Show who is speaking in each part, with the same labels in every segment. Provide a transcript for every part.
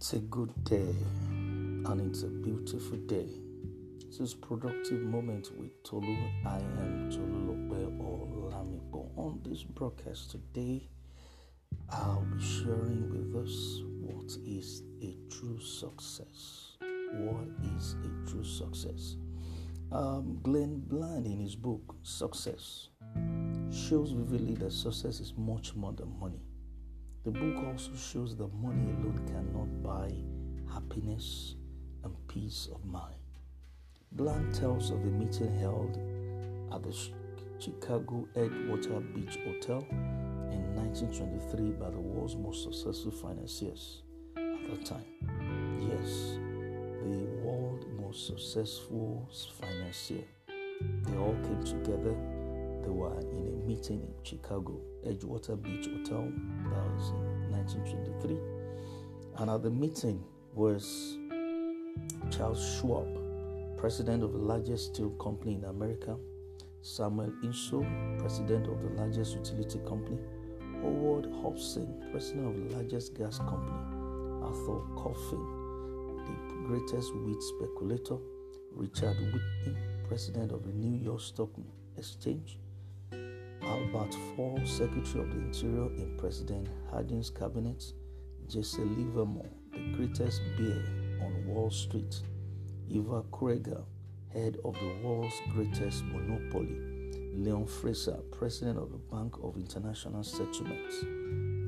Speaker 1: It's a good day and it's a beautiful day. This is productive moment with Tolu. I am Tolulope Olamipo. On this broadcast today, I'll be sharing with us what is a true success. What is a true success? Um, Glenn Bland, in his book Success, shows vividly that success is much more than money. The book also shows that money alone cannot buy happiness and peace of mind. Bland tells of a meeting held at the Chicago Edgewater Beach Hotel in 1923 by the world's most successful financiers at that time. Yes, the world's most successful financier. They all came together were in a meeting in Chicago, Edgewater Beach Hotel. That was in 1923. And at the meeting was Charles Schwab, president of the largest steel company in America, Samuel Insull, president of the largest utility company, Howard Hopson, president of the largest gas company, Arthur Coffin, the greatest wheat speculator, Richard Whitney, president of the New York Stock Exchange, Albert Fall, Secretary of the Interior in President Harding's cabinet, Jesse Livermore, the greatest bear on Wall Street, Ivar Kreuger, head of the world's greatest monopoly, Leon Fraser, President of the Bank of International Settlements.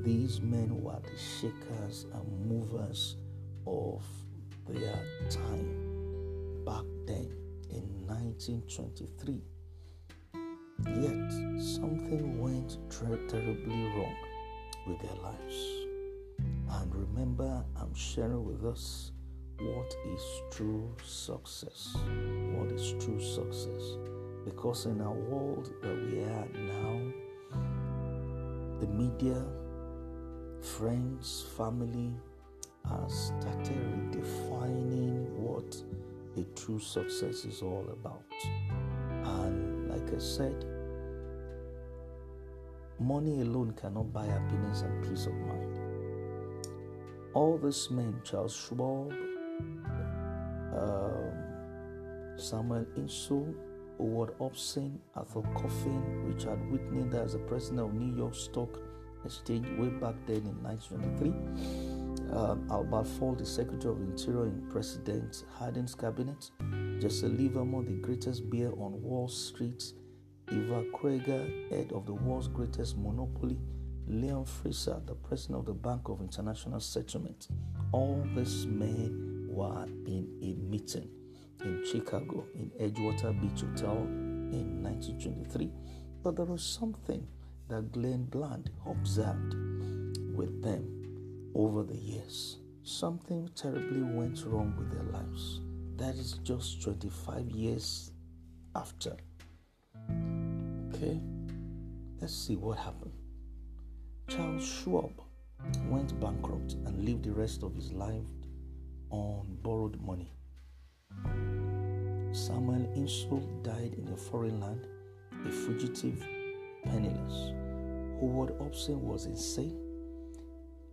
Speaker 1: These men were the shakers and movers of their time back then in 1923 Yet something went terribly wrong with their lives. And remember, I'm sharing with us what is true success. What is true success? Because in our world that we are now, the media, friends, family are started redefining what a true success is all about. I said, Money alone cannot buy happiness and peace of mind. All these men, Charles Schwab, um, Samuel Insull, Howard Hopson, Arthur Coffin, Richard Whitney, that's the president of New York Stock Exchange way back then in 1923. Um, Albert Fall, the Secretary of Interior in President Harding's cabinet. Jesse Livermore, the greatest bear on Wall Street Ivar Kreuger, head of the world's greatest monopoly, Leon Fraser, the president of the Bank of International Settlement. All these men were in a meeting in Chicago in Edgewater Beach Hotel in 1923. But there was something that Glenn Bland observed with them over the years. Something terribly went wrong with their lives. That is just 25 years after Okay, let's see what happened. Charles Schwab went bankrupt and lived the rest of his life on borrowed money. Samuel Insull died in a foreign land, a fugitive, penniless. Howard Hopson was insane.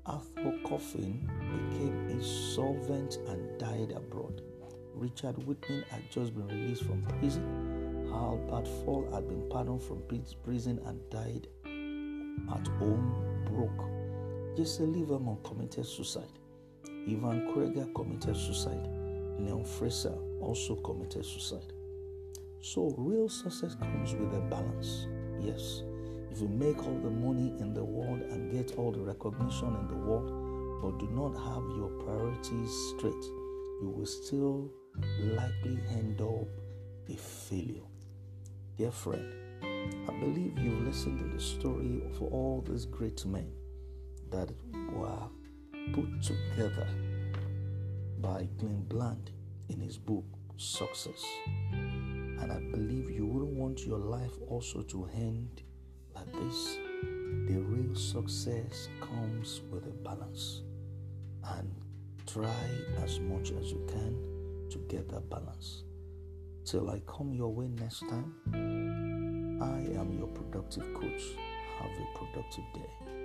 Speaker 1: Arthur Coffin became insolvent and died abroad. Richard Whitney had just been released from prison Albert Fall had been pardoned from prison and died at home broke. Jesse Livermore committed suicide. Ivar Kreuger committed suicide. Leon Fraser also committed suicide. So, real success comes with a balance. Yes, if you make all the money in the world and get all the recognition in the world, but do not have your priorities straight, you will still likely end up a failure. Dear friend, I believe you've listened to the story of all these great men that were put together by Glenn Bland in his book Success. And I believe you wouldn't want your life also to end like this. The real success comes with a balance. And try as much as you can to get that balance. Till I come your way next time, I am your productive coach. Have a productive day.